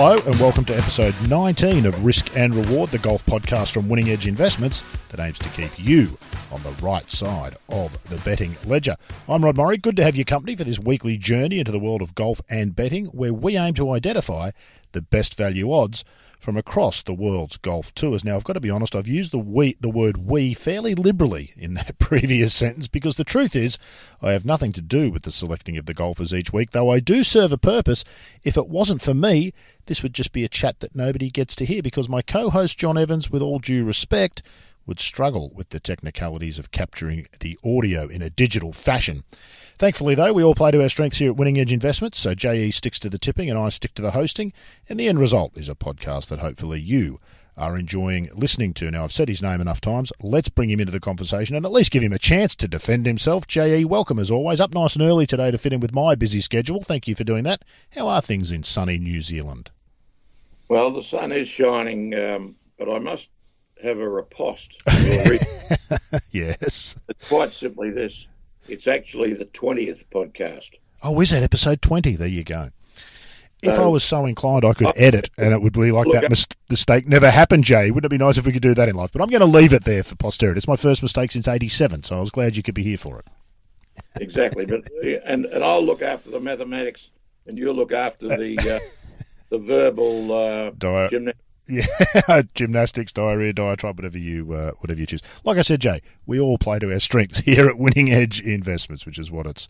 Hello, and welcome to episode 19 of Risk and Reward, the golf podcast from Winning Edge Investments that aims to keep you on the right side of the betting ledger. I'm Rod Murray. Good to have your company for this weekly journey into the world of golf and betting, where we aim to identify the best value odds from across the world's golf tours. Now, I've got to be honest, I've used the we, the word we fairly liberally in that previous sentence because the truth is I have nothing to do with the selecting of the golfers each week, though I do serve a purpose. If it wasn't for me, this would just be a chat that nobody gets to hear because my co-host John Evans, with all due respect, would struggle with the technicalities of capturing the audio in a digital fashion. Thankfully, though, we all play to our strengths here at Winning Edge Investments, so JE sticks to the tipping and I stick to the hosting, and the end result is a podcast that hopefully you are enjoying listening to. Now, I've said his name enough times. Let's bring him into the conversation and at least give him a chance to defend himself. JE, welcome as always. Up nice and early today to fit in with my busy schedule. Thank you for doing that. How are things in sunny New Zealand? Well, the sun is shining, um, but I must have a riposte. yes. It's quite simply this it's actually the 20th podcast. Oh, is that episode 20? There you go. If so, I was so inclined, I could edit and it would be like that mis- mistake never happened, Jay. Wouldn't it be nice if we could do that in life? But I'm going to leave it there for posterity. It's my first mistake since 87, so I was glad you could be here for it. exactly. But and, and I'll look after the mathematics and you'll look after the uh, the verbal uh, Di- gymnastics. Yeah, gymnastics, diarrhea, diatribe, whatever you uh, whatever you choose. Like I said, Jay, we all play to our strengths here at Winning Edge Investments, which is what it's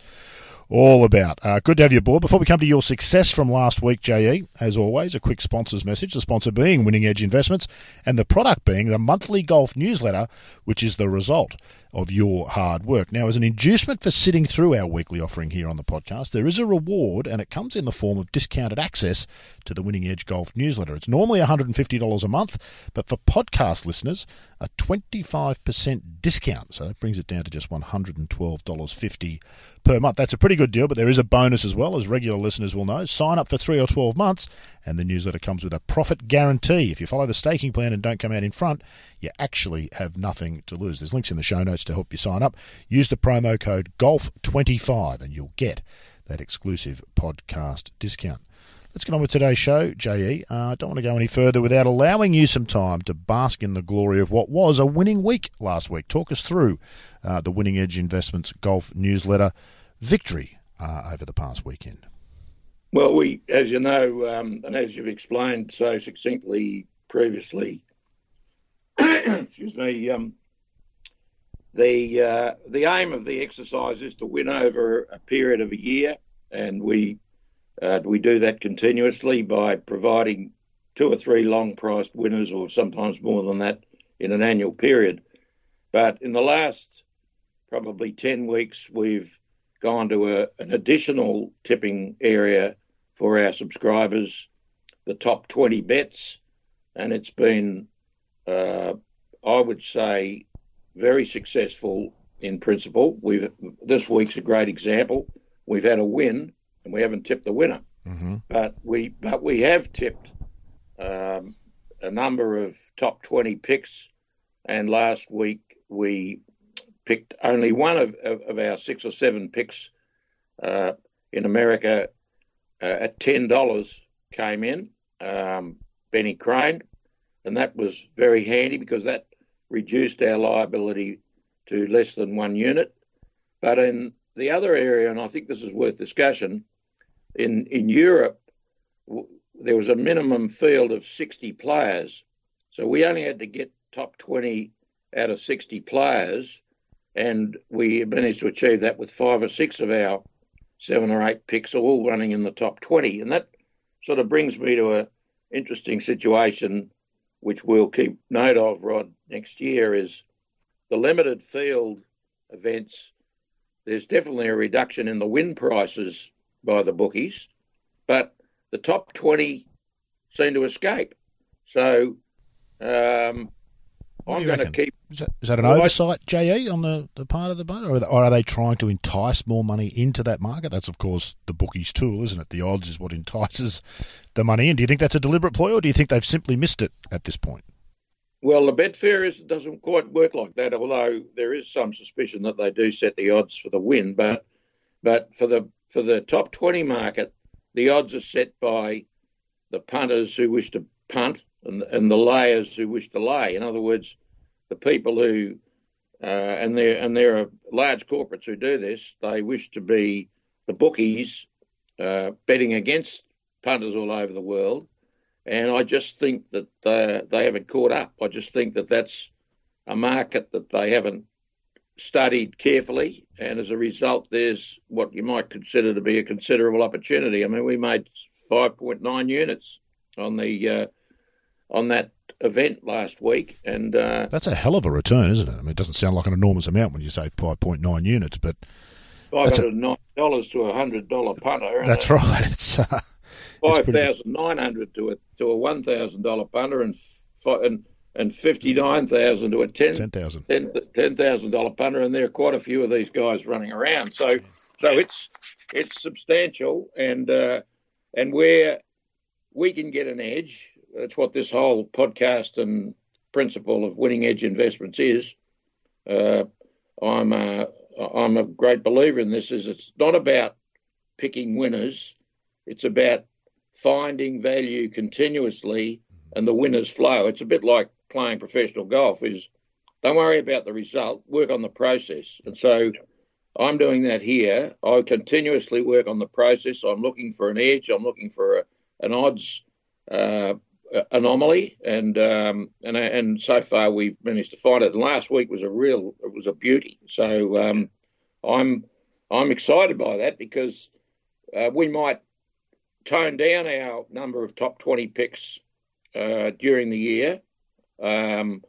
all about. Uh, good to have you aboard. Before we come to your success from last week, JE, as always, a quick sponsor's message. The sponsor being Winning Edge Investments, and the product being the monthly golf newsletter, which is the result of your hard work. Now, as an inducement for sitting through our weekly offering here on the podcast, there is a reward, and it comes in the form of discounted access to the Winning Edge Golf newsletter. It's normally $150 a month, but for podcast listeners, a 25% discount. So that brings it down to just $112.50 per month. That's a pretty good deal, but there is a bonus as well, as regular listeners will know. Sign up for three or 12 months, and the newsletter comes with a profit guarantee. If you follow the staking plan and don't come out in front, you actually have nothing to lose. There's links in the show notes to help you sign up. Use the promo code GOLF25 and you'll get that exclusive podcast discount. Let's get on with today's show, JE. Uh, I don't want to go any further without allowing you some time to bask in the glory of what was a winning week last week. Talk us through uh, the Winning Edge Investments Golf newsletter victory uh, over the past weekend. Well, we, as you know, um, and as you've explained so succinctly previously, excuse me, um, the uh, the aim of the exercise is to win over a period of a year, and we uh, we do that continuously by providing two or three long priced winners, or sometimes more than that, in an annual period. But in the last probably 10 weeks, we've gone to a, an additional tipping area for our subscribers, the top 20 bets, and it's been, uh, I would say, very successful in principle. We've this week's a great example. We've had a win and we haven't tipped the winner, mm-hmm. but we but we have tipped um, a number of top twenty picks, and last week we picked only one of, of, of our six or seven picks uh, in America uh, at ten dollars came in. Um, Benny Crane, and that was very handy because that reduced our liability to less than one unit. But in the other area, and I think this is worth discussion, in, in Europe, w- there was a minimum field of 60 players. So we only had to get top 20 out of 60 players, and we managed to achieve that with five or six of our seven or eight picks all running in the top 20. And that sort of brings me to an interesting situation which we'll keep note of, Rod, next year is the limited field events. There's definitely a reduction in the win prices by the bookies, but the top 20 seem to escape. So um, I'm going to keep. Is that, is that an well, oversight, JE, on the, the part of the boat, or are, they, or are they trying to entice more money into that market? That's, of course, the bookies' tool, isn't it? The odds is what entices the money in. Do you think that's a deliberate ploy, or do you think they've simply missed it at this point? Well, the Betfair is, doesn't quite work like that, although there is some suspicion that they do set the odds for the win. But but for the for the top 20 market, the odds are set by the punters who wish to punt and, and the layers who wish to lay. In other words, the people who uh, and there and there are large corporates who do this. They wish to be the bookies uh, betting against punters all over the world, and I just think that they, they haven't caught up. I just think that that's a market that they haven't studied carefully, and as a result, there's what you might consider to be a considerable opportunity. I mean, we made 5.9 units on the uh, on that event last week, and uh, that's a hell of a return, isn't it? I mean, it doesn't sound like an enormous amount when you say five point nine units, but five hundred nine dollars to a hundred dollar punter. That's right. It's uh, five thousand nine hundred to a to a one thousand dollar punter, and and and fifty nine thousand to a ten ten thousand ten thousand dollar punter, and there are quite a few of these guys running around. So so it's it's substantial, and uh, and where we can get an edge that's what this whole podcast and principle of winning edge investments is. Uh, I'm a, I'm a great believer in this. Is it's not about picking winners; it's about finding value continuously, and the winners flow. It's a bit like playing professional golf. Is don't worry about the result, work on the process. And so I'm doing that here. I continuously work on the process. I'm looking for an edge. I'm looking for a, an odds uh, anomaly, and um, and and so far we've managed to find it. And last week was a real, it was a beauty. So um, I'm I'm excited by that because uh, we might tone down our number of top 20 picks uh, during the year um,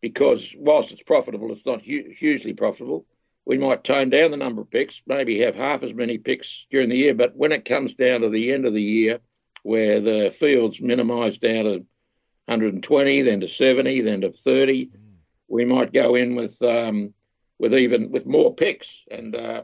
because whilst it's profitable, it's not hu- hugely profitable. We might tone down the number of picks, maybe have half as many picks during the year. But when it comes down to the end of the year, where the field's minimised down to 120, then to 70, then to 30. We might go in with um, with even with more picks, and uh,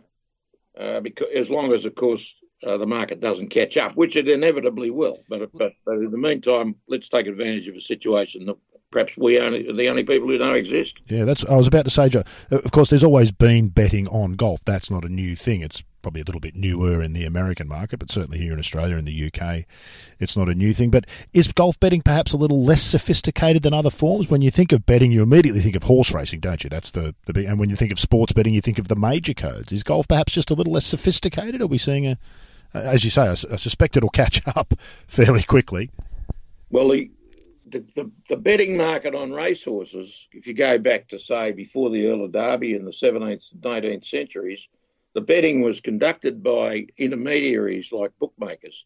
uh, because as long as, of course, uh, the market doesn't catch up, which it inevitably will. But, but but in the meantime, let's take advantage of a situation that perhaps we only the only people who don't exist. Yeah, that's. I was about to say, Joe. Of course, there's always been betting on golf. That's not a new thing. It's probably a little bit newer in the American market, but certainly here in Australia and the UK, it's not a new thing. But is golf betting perhaps a little less sophisticated than other forms? When you think of betting, you immediately think of horse racing, don't you? That's the, the big, and when you think of sports betting, you think of the major codes. Is golf perhaps just a little less sophisticated? Are we seeing a, as you say, I, I suspect it'll catch up fairly quickly. Well, the, the, the, the betting market on racehorses, if you go back to say before the Earl of Derby in the 17th and 18th centuries, the betting was conducted by intermediaries like bookmakers,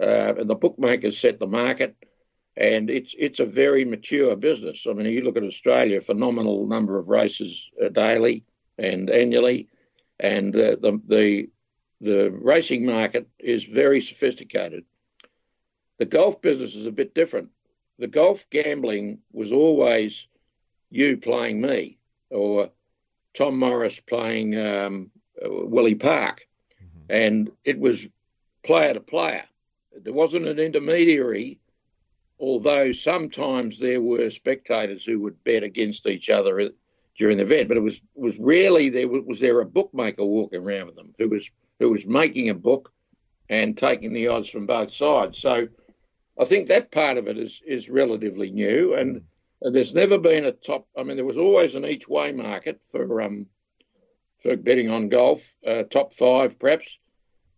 uh, and the bookmakers set the market. And it's it's a very mature business. I mean, you look at Australia, phenomenal number of races uh, daily and annually, and uh, the the the racing market is very sophisticated. The golf business is a bit different. The golf gambling was always you playing me, or Tom Morris playing um, Willie Park, mm-hmm. and it was player to player. There wasn't an intermediary, although sometimes there were spectators who would bet against each other during the event. But it was was rarely there was, was there a bookmaker walking around with them who was who was making a book and taking the odds from both sides. So I think that part of it is is relatively new, and, and there's never been a top. I mean, there was always an each way market for um for betting on golf, uh, top five perhaps.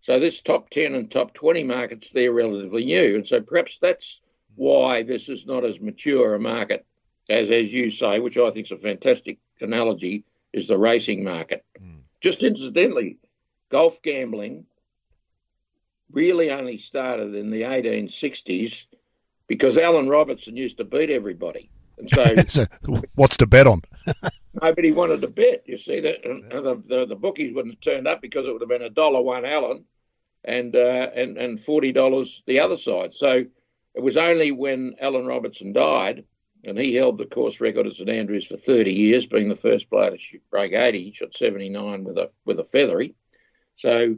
So this top 10 and top 20 markets, they're relatively new. And so perhaps that's why this is not as mature a market as, as you say, which I think is a fantastic analogy, is the racing market. Mm. Just incidentally, golf gambling really only started in the 1860s because Allan Robertson used to beat everybody. And so, so what's to bet on? nobody wanted to bet. You see that the, the, the bookies wouldn't have turned up because it would have been a dollar one Allan, and uh, and and forty dollars the other side. So it was only when Allan Robertson died, and he held the course record at St Andrews for thirty years, being the first player to shoot, break eighty. He shot seventy nine with a with a feathery. So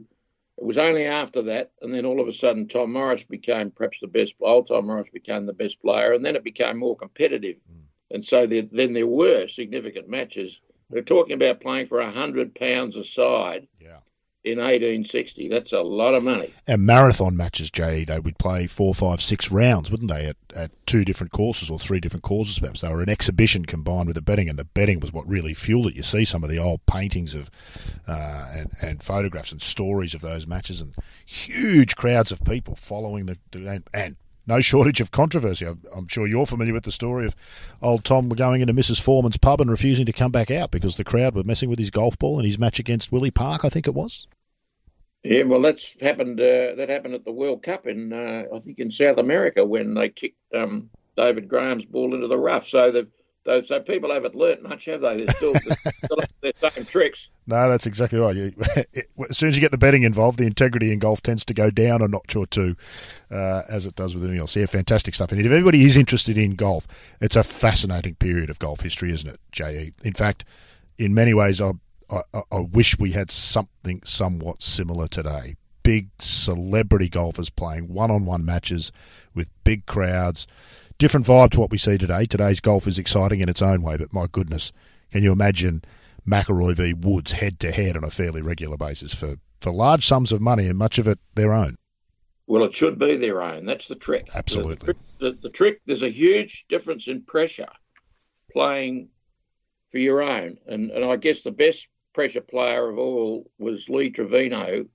it was only after that, and then all of a sudden, Tom Morris became perhaps the best. Old Tom Morris became the best player, and then it became more competitive. Mm. And so there, then there were significant matches. We're talking about playing for a hundred pounds a side. Yeah. in 1860. That's a lot of money. And marathon matches, Jay, they would play four, five, six rounds, wouldn't they, at, at two different courses or three different courses perhaps. They were an exhibition combined with the betting, and the betting was what really fueled it. You see some of the old paintings of uh, and, and photographs and stories of those matches, and huge crowds of people following the, and, and no shortage of controversy. I'm sure you're familiar with the story of old Tom going into Mrs. Foreman's pub and refusing to come back out because the crowd were messing with his golf ball in his match against Willie Park, I think it was. Yeah, well, that's happened. Uh, that happened at the World Cup in, uh, I think, in South America when they kicked um, David Graham's ball into the rough. So the so so people haven't learnt much, have they? They're still, still their same tricks. No, that's exactly right. as soon as you get the betting involved, the integrity in golf tends to go down a notch or two, uh, as it does with anything else. Yeah, fantastic stuff. And if everybody is interested in golf, it's a fascinating period of golf history, isn't it, JE? In fact, in many ways, I, I, I wish we had something somewhat similar today. Big celebrity golfers playing one-on-one matches with big crowds different vibe to what we see today. Today's golf is exciting in its own way, but my goodness, can you imagine McIlroy v Woods head to head on a fairly regular basis for, for large sums of money and much of it their own? Well, it should be their own. That's the trick. Absolutely. The, the, the trick, there's a huge difference in pressure playing for your own. And, and I guess the best pressure player of all was Lee Trevino,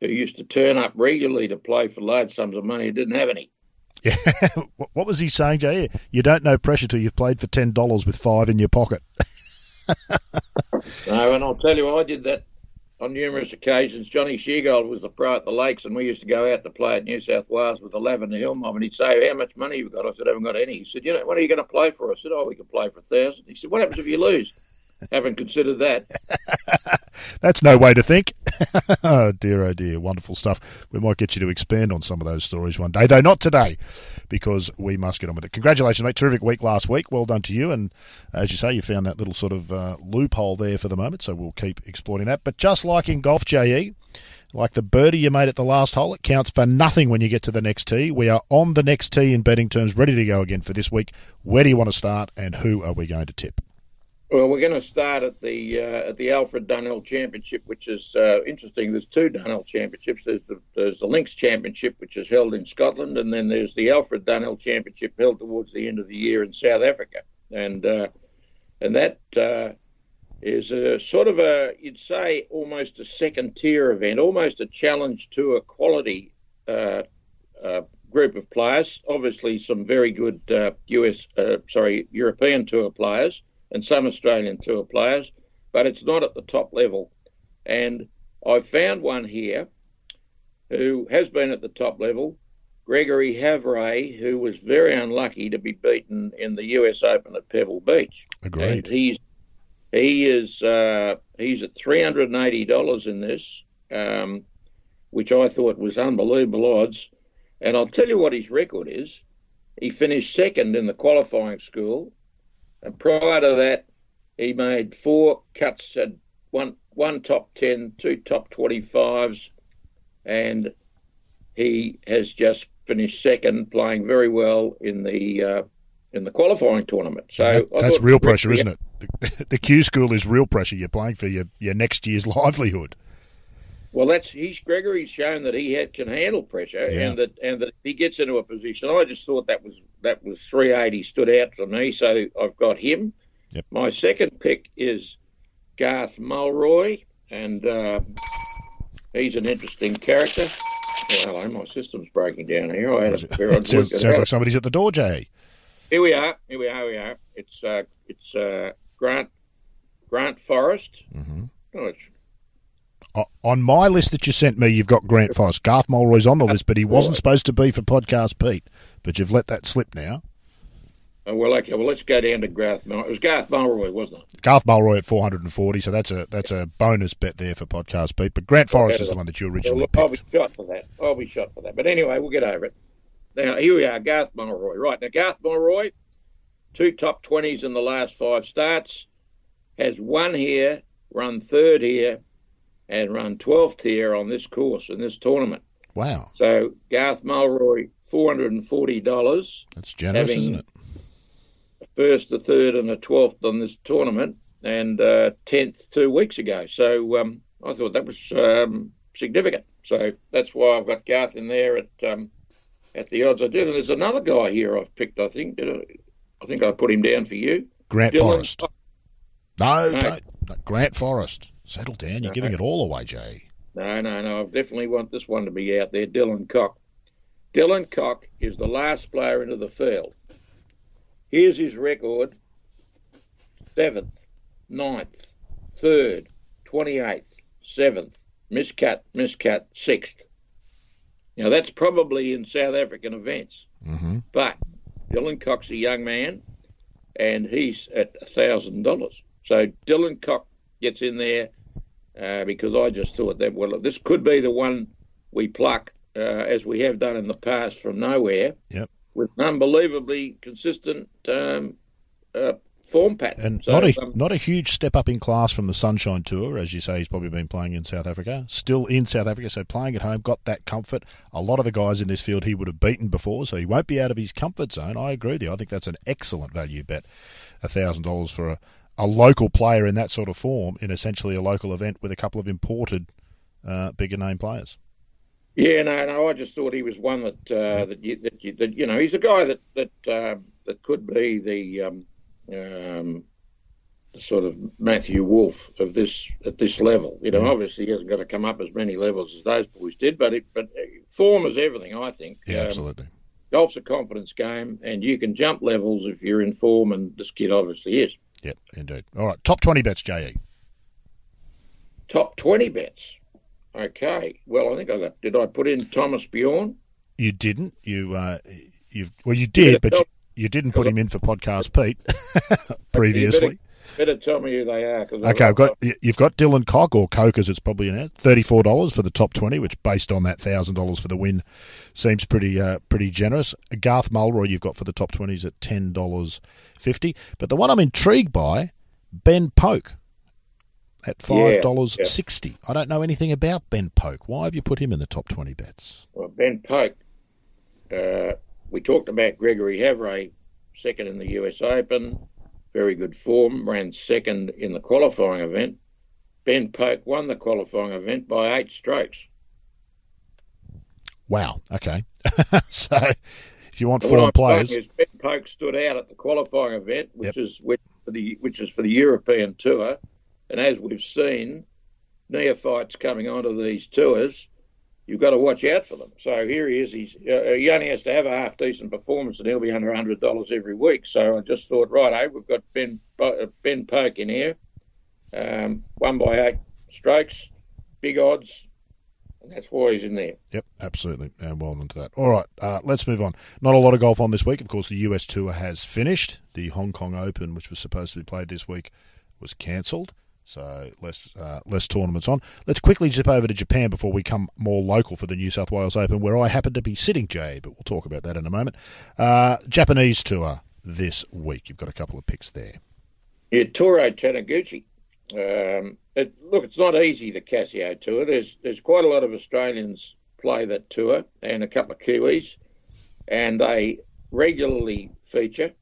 who used to turn up regularly to play for large sums of money. He didn't have any. Yeah. what was he saying, Jay? You don't know pressure till you've played for ten dollars with five in your pocket. no, and I'll tell you, I did that on numerous occasions. Johnny Sheargold was the pro at the Lakes, and we used to go out to play at New South Wales with the Lavender Hill mob, and he'd say, "How much money have you got?" I said, "I haven't got any." He said, "You know, what are you going to play for?" I said, "Oh, we can play for a thousand. He said, "What happens if you lose?" haven't considered that. That's no way to think. oh dear, oh dear, wonderful stuff. We might get you to expand on some of those stories one day, though not today, because we must get on with it. Congratulations, mate! Terrific week last week. Well done to you. And as you say, you found that little sort of uh, loophole there for the moment, so we'll keep exploiting that. But just like in golf, Je, like the birdie you made at the last hole, it counts for nothing when you get to the next tee. We are on the next tee in betting terms, ready to go again for this week. Where do you want to start, and who are we going to tip? Well, we're going to start at the uh, at the Alfred Dunhill Championship, which is uh, interesting. There's two Dunhill Championships. There's the there's the Links Championship, which is held in Scotland, and then there's the Alfred Dunhill Championship held towards the end of the year in South Africa, and uh, and that uh, is a sort of a you'd say almost a second tier event, almost a challenge to a quality uh, uh, group of players. Obviously, some very good US sorry European tour players and some Australian tour players, but it's not at the top level. And I found one here who has been at the top level, Gregory Havret, who was very unlucky to be beaten in the US Open at Pebble Beach. Agreed. And he's he is uh, he's at three hundred and eighty dollars in this, um, which I thought was unbelievable odds. And I'll tell you what his record is. He finished second in the qualifying school and prior to that, he made four cuts, at one one top ten, two top twenty fives, and he has just finished second, playing very well in the uh, in the qualifying tournament. So that, that's real pressure, isn't it? The, the Q school is real pressure. You're playing for your, your next year's livelihood. Well, that's he's Gregory's shown that he had, can handle pressure, yeah. and that and that he gets into a position. I just thought that was that was 380 stood out to me, so I've got him. Yep. My second pick is Garth Mulroy, and uh, he's an interesting character. Oh, hello, my system's breaking down here. I had a it sounds, sounds like somebody's at the door, Jay. Here we are. Here we are. Here we are. It's uh, it's uh, Grant Grant Forrest. Mm-hmm. Oh, it's Uh, on my list that you sent me, you've got Grant Forrest. Garth Mulroy's on the list, but he wasn't supposed to be for Podcast Pete. But you've let that slip now. Oh, well, okay. Well, let's go down to Garth. Mulroy. It was Garth Mulroy, wasn't it? Garth Mulroy at four hundred and forty. So that's a that's a bonus bet there for Podcast Pete. But Grant Forrest is the one that you originally well, I'll be shot for that. I'll be shot for that. But anyway, we'll get over it. Now here we are, Garth Mulroy. Right now, Garth Mulroy, two top twenties in the last five starts, has one here, run third here, and run 12th here on this course in this tournament. Wow. So Garth Mulroy, $440. That's generous, isn't it? First, the third, and the 12th on this tournament, and uh, 10th two weeks ago. So um, I thought that was um, significant. So that's why I've got Garth in there at um, at the odds I did. And there's another guy here I've picked. I think I, I think I put him down for you, Grant Dylan Forrest. No. No, Grant Forrest. Settle down. You're giving it all away, Jay. No, no, no. I definitely want this one to be out there. Dylan Cock. Dylan Cock is the last player into the field. Here's his record seventh, ninth, third, 28th, seventh, miscut, miscut, sixth. Now, that's probably in South African events, Mm-hmm. but Dylan Cock's a young man and he's at $1,000. So Dylan Cock gets in there uh, because I just thought that well, this could be the one we pluck uh, as we have done in the past from nowhere. Yep. With an unbelievably consistent um, uh, form pattern. And So, not a um, not a huge step up in class from the Sunshine Tour, as you say. He's probably been playing in South Africa, still in South Africa, so playing at home, got that comfort. A lot of the guys in this field he would have beaten before, so he won't be out of his comfort zone. I agree with you. I think that's an excellent value bet, a thousand dollars for a, a local player in that sort of form in essentially a local event with a couple of imported uh, bigger name players. Yeah, no, no. I just thought he was one that uh, that, you, that, you, that you know he's a guy that that uh, that could be the um, um, sort of Matthew Wolff of this at this level. You know, Mhm. obviously he hasn't got to come up as many levels as those boys did, but it, but uh, form is everything. I think. Yeah, Um, absolutely. golf's a confidence game, and you can jump levels if you're in form, and this kid obviously is. Yep, indeed. All right, top twenty bets. JE. Top twenty bets. Okay. Well, I think I got. Did I put in Thomas Bjorn? You didn't. You uh, you've well, you did, Yeah, but you, you didn't put him in for podcast Pete previously. Better tell me who they are. Okay, I've got you- you've got Dylan Cock or Coke as it's probably now thirty four dollars for the top twenty, which based on that thousand dollars for the win seems pretty uh, pretty generous. Garth Mulroy you've got for the top twenties at ten dollars fifty, but the one I'm intrigued by, Ben Poke at five dollars yeah. sixty. I don't know anything about Ben Poke. Why have you put him in the top twenty bets? Well, Ben Poke, uh, we talked about Gregory Havret, second in the US Open, very good form, ran second in the qualifying event. Ben Poke won the qualifying event by eight strokes. Wow. Okay, so if you want form players, is Ben Poke stood out at the qualifying event, which is which for the which is for the European Tour, and as we've seen, neophytes coming onto these tours, you've got to watch out for them. So here he is. He's uh, he only has to have a half decent performance, and he'll be under hundred dollars every week. So I just thought, right, hey, we've got Ben uh, Ben Poke in here, um, one by eight strokes, big odds, and that's why he's in there. Yep, absolutely, and well done to that. All right, uh, let's move on. Not a lot of golf on this week. Of course, the US Tour has finished. The Hong Kong Open, which was supposed to be played this week, was cancelled. So less uh, less tournaments on. Let's quickly zip over to Japan before we come more local for the New South Wales Open, where I happen to be sitting, Jay. But we'll talk about that in a moment. Uh, Japanese Tour this week. You've got a couple of picks there. Yeah, Toru Taniguchi. Um, it, look, it's not easy the Casio Tour. There's there's quite a lot of Australians play that tour, and a couple of Kiwis, and they regularly feature,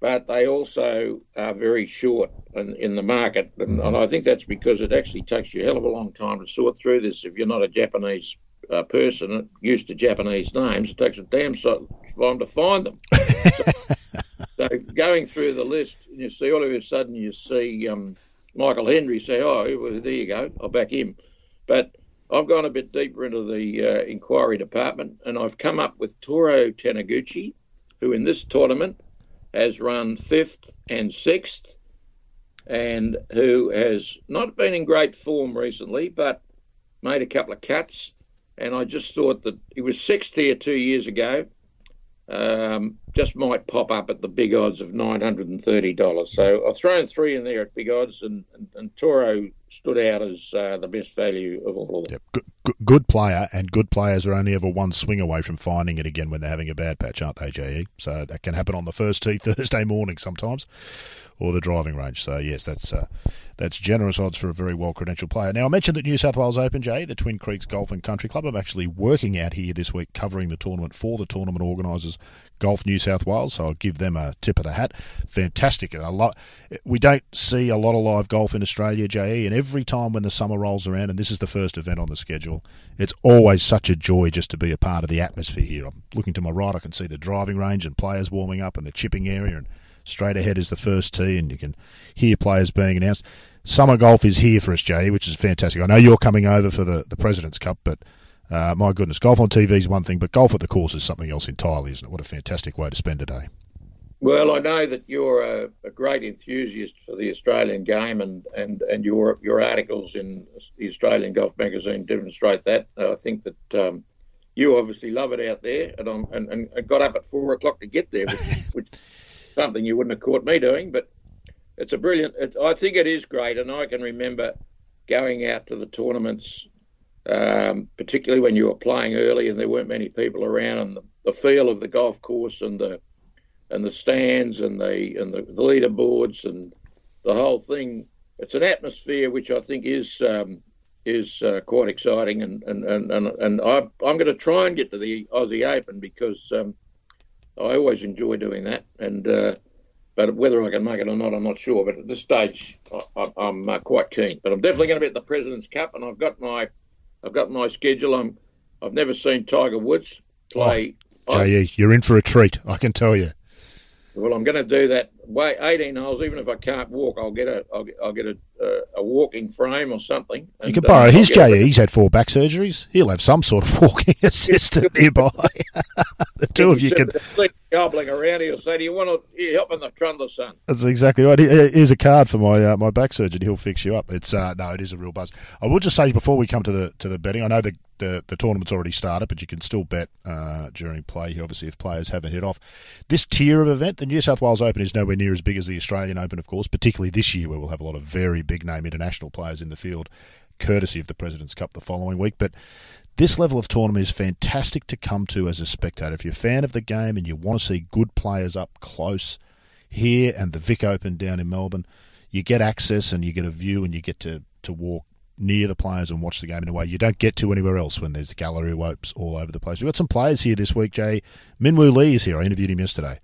but they also are very short in, in the market, and, and I think that's because it actually takes you a hell of a long time to sort through this. If you're not a Japanese uh, person used to Japanese names, it takes a damn so long to find them. So going through the list, you see all of a sudden you see um, Michael Hendry say, "Oh, well, there you go, I'll back him." But I've gone a bit deeper into the uh, inquiry department, and I've come up with Toru Taniguchi, who in this tournament has run fifth and sixth, and who has not been in great form recently, but made a couple of cuts. And I just thought that he was sixth here two years ago um, just might pop up at the big odds of nine hundred and thirty dollars. So I've thrown three in there at big odds, and, and, and Toru stood out as uh, the best value of all of them. Yep. Good, good, good player, and good players are only ever one swing away from finding it again when they're having a bad patch, aren't they, JE? So that can happen on the first tee Thursday morning sometimes, or the driving range. So yes, that's uh, that's generous odds for a very well credentialed player. Now I mentioned that New South Wales Open, Jay, the Twin Creeks Golf and Country Club. I'm actually working out here this week covering the tournament for the tournament organisers, Golf New South. Wales, so I'll give them a tip of the hat. Fantastic. A lot. We don't see a lot of live golf in Australia, JE, and every time when the summer rolls around, and this is the first event on the schedule, it's always such a joy just to be a part of the atmosphere here. I'm looking to my right, I can see the driving range and players warming up and the chipping area, and straight ahead is the first tee, and you can hear players being announced. Summer golf is here for us, JE, which is fantastic. I know you're coming over for the, the President's Cup, but uh, my goodness, golf on TV is one thing, but golf at the course is something else entirely, isn't it? What a fantastic way to spend a day. Well, I know that you're a, a, great enthusiast for the Australian game, and, and, and your your articles in the Australian Golf Magazine demonstrate that. I think that um, you obviously love it out there, and, and, and got up at four o'clock to get there, which, which something you wouldn't have caught me doing. But it's a brilliant. It, I think it is great, and I can remember going out to the tournaments um, particularly when you were playing early and there weren't many people around, and the, the, feel of the golf course and the and the stands and the and the, the leaderboards and the whole thing. It's an atmosphere which I think is um, is uh, quite exciting, and and and and, and I, am going to try and get to the Aussie Open because um, I always enjoy doing that, and uh, but whether I can make it or not, I'm not sure. But at this stage, I, am uh, quite keen. But I'm definitely going to be at the President's Cup, and I've got my I've got my schedule. I'm. I've never seen Tiger Woods play. Oh, JE, you're in for a treat. I can tell you. Well, I'm going to do that. Wait, 18 holes. Even if I can't walk, I'll get a. I'll get, I'll get a, uh, a walking frame or something. You can borrow uh, his JE. He's had four back surgeries. He'll have some sort of walking assistant nearby. the two of you can gobbling around. He'll say, "Do you want to help in the trundle, son?" That's exactly right. Here's a card for my uh, my back surgeon. He'll fix you up. It's uh, no, it is a real buzz. I will just say before we come to the to the betting, I know the the, the tournament's already started, but you can still bet uh, during play here. Obviously, if players haven't hit off, this tier of event, the New South Wales Open, is nowhere near as big as the Australian Open, of course. Particularly this year, where we'll have a lot of very big name international players in the field, courtesy of the President's Cup the following week. But this level of tournament is fantastic to come to as a spectator. If you're a fan of the game and you want to see good players up close here and the Vic Open down in Melbourne, you get access and you get a view and you get to, to walk near the players and watch the game in a way you don't get to anywhere else when there's the gallery ropes all over the place. We've got some players here this week, Jay. Minwoo Lee is here. I interviewed him yesterday.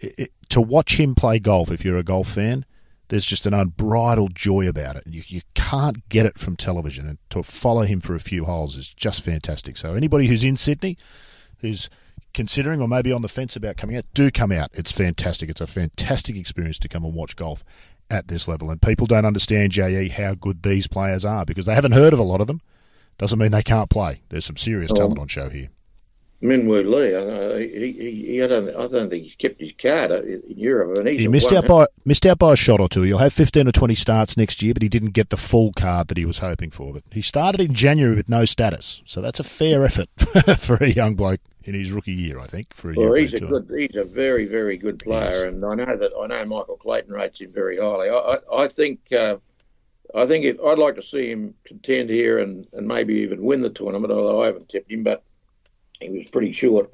It, it, to watch him play golf, if you're a golf fan, there's just an unbridled joy about it. You, you can't get it from television. And to follow him for a few holes is just fantastic. So, anybody who's in Sydney, who's considering or maybe on the fence about coming out, do come out. It's fantastic. It's a fantastic experience to come and watch golf at this level. And people don't understand, JE, how good these players are because they haven't heard of a lot of them. Doesn't mean they can't play. There's some serious oh. talent on show here. Minwoo Lee, uh, he, he, he, I, don't, I don't think he's kept his card in Europe. And he missed out by missed out by a shot or two. He'll have fifteen or twenty starts next year, but he didn't get the full card that he was hoping for. But he started in January with no status, so that's a fair effort for a young bloke in his rookie year. I think for a well, he's a tour. good, he's a very very good player, and I know that I know Michael Clayton rates him very highly. I I, I think. Uh, I think it, I'd like to see him contend here and, and maybe even win the tournament, although I haven't tipped him. But he was pretty short.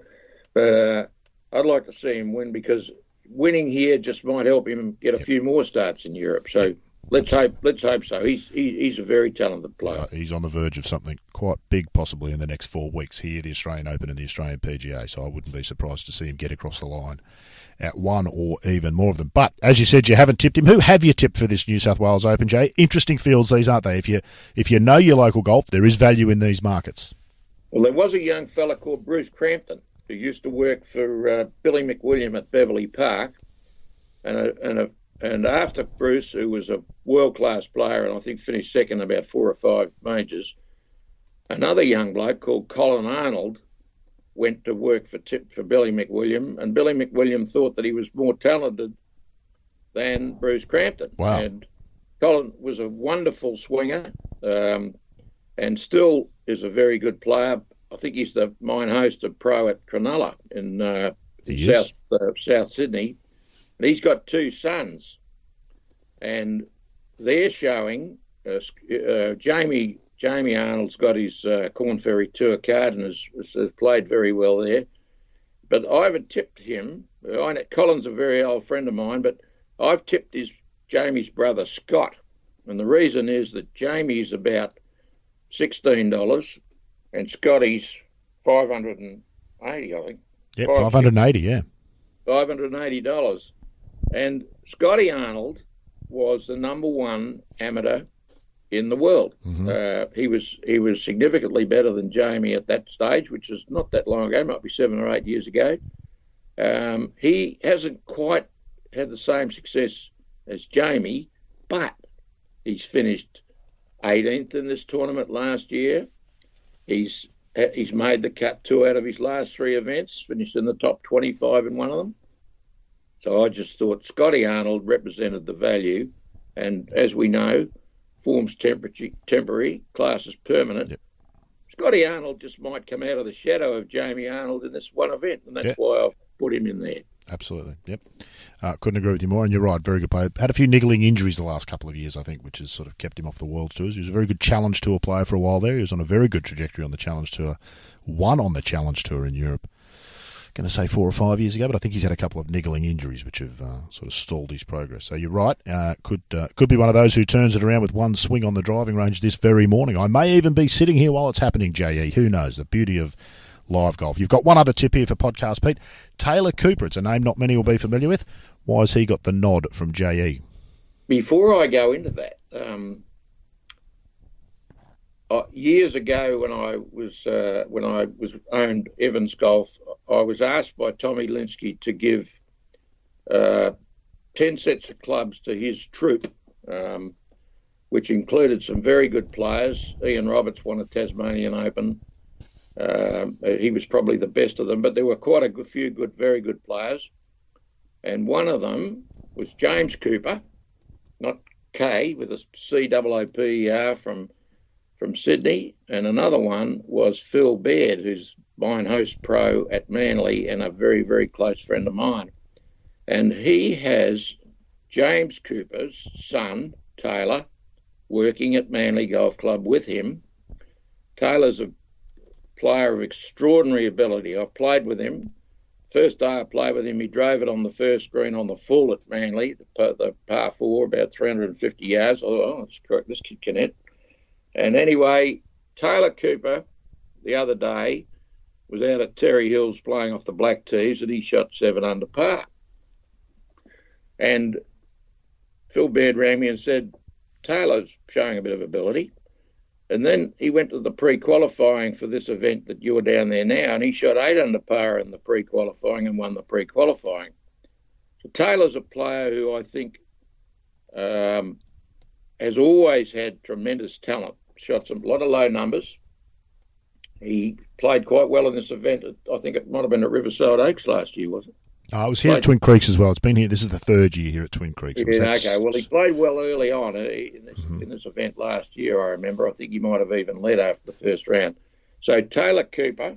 But uh, I'd like to see him win because winning here just might help him get a few more starts in Europe. So let's hope. Let's hope so. He's he, he's a very talented player. Uh, he's on the verge of something quite big, possibly in the next four weeks here, the Australian Open and the Australian PGA. So I wouldn't be surprised to see him get across the line at one or even more of them. But as you said, you haven't tipped him. Who have you tipped for this New South Wales Open, Jay? Interesting fields these, aren't they? If you if you know your local golf, there is value in these markets. Well, there was a young fella called Bruce Crampton who used to work for uh, Billy McWilliam at Beverley Park, and a, and a, and after Bruce, who was a world class player and I think finished second in about four or five majors, another young bloke called Colin Arnold went to work for Tip for Billy McWilliam, and Billy McWilliam thought that he was more talented than Bruce Crampton. Wow. And Colin was a wonderful swinger. Um, and still is a very good player. I think he's the mine host of pro at Cronulla in, uh, South uh, South Sydney. And he's got two sons, and they're showing. Uh, uh Jamie Jamie Arnold's got his uh, Korn Ferry Tour card and has, has, played very well there. But I haven't tipped him. I know, Colin's a very old friend of mine, but I've tipped his Jamie's brother Scott, and the reason is that Jamie's about sixteen dollars, and Scotty's five hundred and eighty, I think. Yep, five hundred and eighty. Yeah. five hundred and eighty dollars. And Scotty Arnold was the number one amateur in the world. Mm-hmm. Uh, he was he was significantly better than Jamie at that stage, which is not that long ago, might be seven or eight years ago. Um, he hasn't quite had the same success as Jamie, but he's finished 18th in this tournament last year. He's he's made the cut two out of his last three events, finished in the top 25 in one of them. So I just thought Scotty Arnold represented the value, and as we know, form's temporary, class is permanent. Yep. Scotty Arnold just might come out of the shadow of Jamie Arnold in this one event, and that's Yep. why I've put him in there. Absolutely. Yep. Uh, couldn't agree with you more. And you're right. Very good player. Had a few niggling injuries the last couple of years, I think, which has sort of kept him off the world tours. He was a very good challenge tour player for a while there. He was on a very good trajectory on the challenge tour. Won on the challenge tour in Europe. Going to say four or five years ago, but I think he's had a couple of niggling injuries which have uh, sort of stalled his progress. So you're right. Uh, could uh, could be one of those who turns it around with one swing on the driving range this very morning. I may even be sitting here while it's happening. Je, who knows? The beauty of live golf. You've got one other tip here for podcast, Pete. Taylor Cooper. It's a name not many will be familiar with. Why has he got the nod from JE? Before I go into that, um, uh, years ago when I was uh, when I was owned Evans Golf, I was asked by Tommy Linsky to give uh, ten sets of clubs to his troop, um, which included some very good players. Ian Roberts won a Tasmanian Open. Um, he was probably the best of them, but there were quite a good, few good, very good players. And one of them was James Cooper, not K, with a C O O P E R from from Sydney, and another one was Phil Baird, who's mine host pro at Manly and a very, very close friend of mine. And he has James Cooper's son, Taylor, working at Manly Golf Club with him. Taylor's a player of extraordinary ability. I played with him. First day I played with him, he drove it on the first green on the full at Manly, the, par- the par four, about 350 yards. Oh, oh, that's correct. This kid can hit. And anyway, Taylor Cooper the other day was out at Terrey Hills playing off the black tees and he shot seven under par. And Phil Baird rang me and said, Taylor's showing a bit of ability. And then he went to the pre qualifying for this event that you're down there now, and he shot eight under par in the pre qualifying and won the pre qualifying. So Taylor's a player who I think um, has always had tremendous talent. Shot some lot of low numbers. He played quite well in this event. I think it might have been at Riverside Oaks last year, wasn't it? Oh, I was here at Twin Creeks as well. It's been here. This is the third year here at Twin Creeks. Yeah, okay. Well, he played well early on uh, in this Mhm. in this event last year. I remember. I think he might have even led after the first round. So Taylor Cooper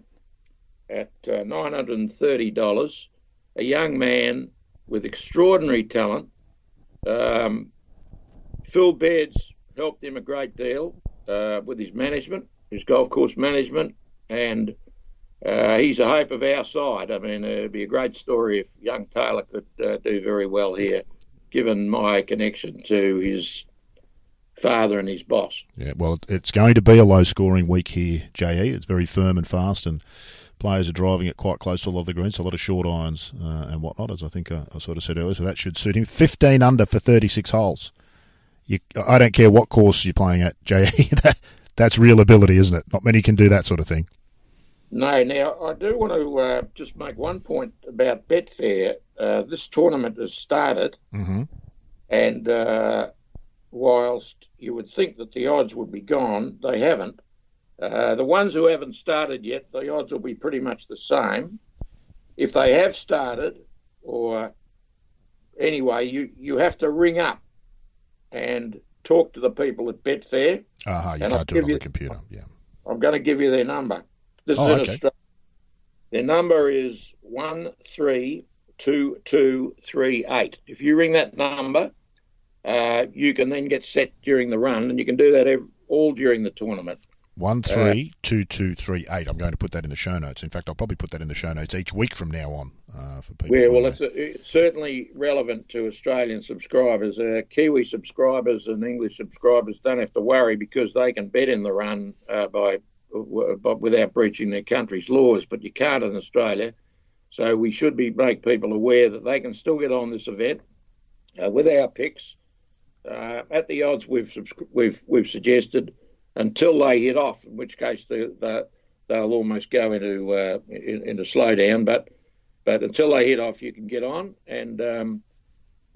at uh, nine hundred and thirty dollars, a young man with extraordinary talent. Um, Phil Baird's helped him a great deal uh, with his management, his golf course management, and uh, he's a hope of our side. I mean, it'd be a great story if young Taylor could uh, do very well here, given my connection to his father and his boss. Yeah, well, it's going to be a low scoring week here, JE. It's very firm and fast, and players are driving it quite close to a lot of the greens, so a lot of short irons uh, and whatnot, as I think uh, I sort of said earlier. So that should suit him. 15 under for 36 holes. You, I don't care what course you're playing at, JE. that, that's real ability, isn't it? Not many can do that sort of thing. No, now I do want to uh, just make one point about Betfair. Uh, this tournament has started, Mm-hmm. and uh, whilst you would think that the odds would be gone, they haven't. Uh, the ones who haven't started yet, the odds will be pretty much the same. If they have started, or anyway, you, you have to ring up and talk to the people at Betfair. Uh-huh, you And I'll can't do it on you- the computer. Yeah. I'm going to give you their number. This Oh, okay. Australia. Their number is one three two two three eight. If you ring that number, uh, you can then get set during the run, and you can do that ev all during the tournament. One three uh, two two three eight. I'm going to put that in the show notes. In fact, I'll probably put that in the show notes each week from now on uh, for people. Yeah, well, it's, uh it's certainly relevant to Australian subscribers. Uh, Kiwi subscribers and English subscribers don't have to worry because they can bet in the run uh, by without breaching their country's laws. But you can't in Australia. So we should be make people aware that they can still get on this event uh, with our picks uh, at the odds we've we've we've suggested until they hit off, in which case they, they, they'll almost go into uh, in, into slowdown. But but until they hit off, you can get on and. Um,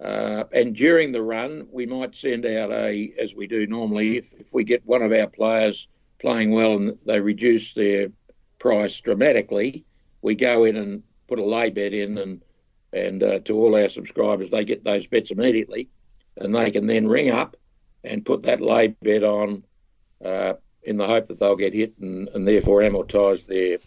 uh, and during the run, we might send out a, as we do normally, if, if we get one of our players playing well and they reduce their price dramatically, we go in and put a lay bet in, and and uh, to all our subscribers, they get those bets immediately, and they can then ring up and put that lay bet on uh, in the hope that they'll get hit and, and therefore amortise their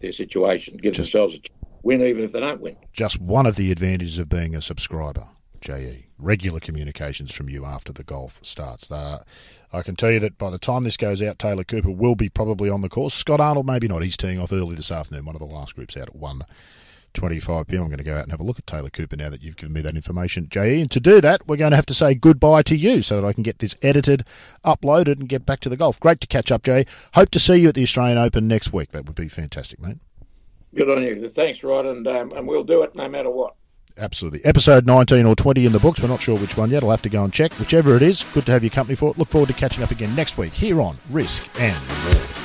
their situation, give Just themselves a win even if they don't win. Just one of the advantages of being a subscriber. JE. Regular communications from you after the golf starts. Uh, I can tell you that by the time this goes out, Taylor Cooper will be probably on the course. Scott Arnold, maybe not. He's teeing off early this afternoon. One of the last groups out at 1.25 p.m. I'm going to go out and have a look at Taylor Cooper now that you've given me that information, JE. And to do that, we're going to have to say goodbye to you so that I can get this edited, uploaded, and get back to the golf. Great to catch up, Jay. Hope to see you at the Australian Open next week. That would be fantastic, mate. Good on you. Thanks, Rod, and um, and we'll do it no matter what absolutely. Episode 19 or 20 in the books. We're not sure which one yet. I'll have to go and check. Whichever it is, good to have your company for it. Look forward to catching up again next week here on Risk and Reward.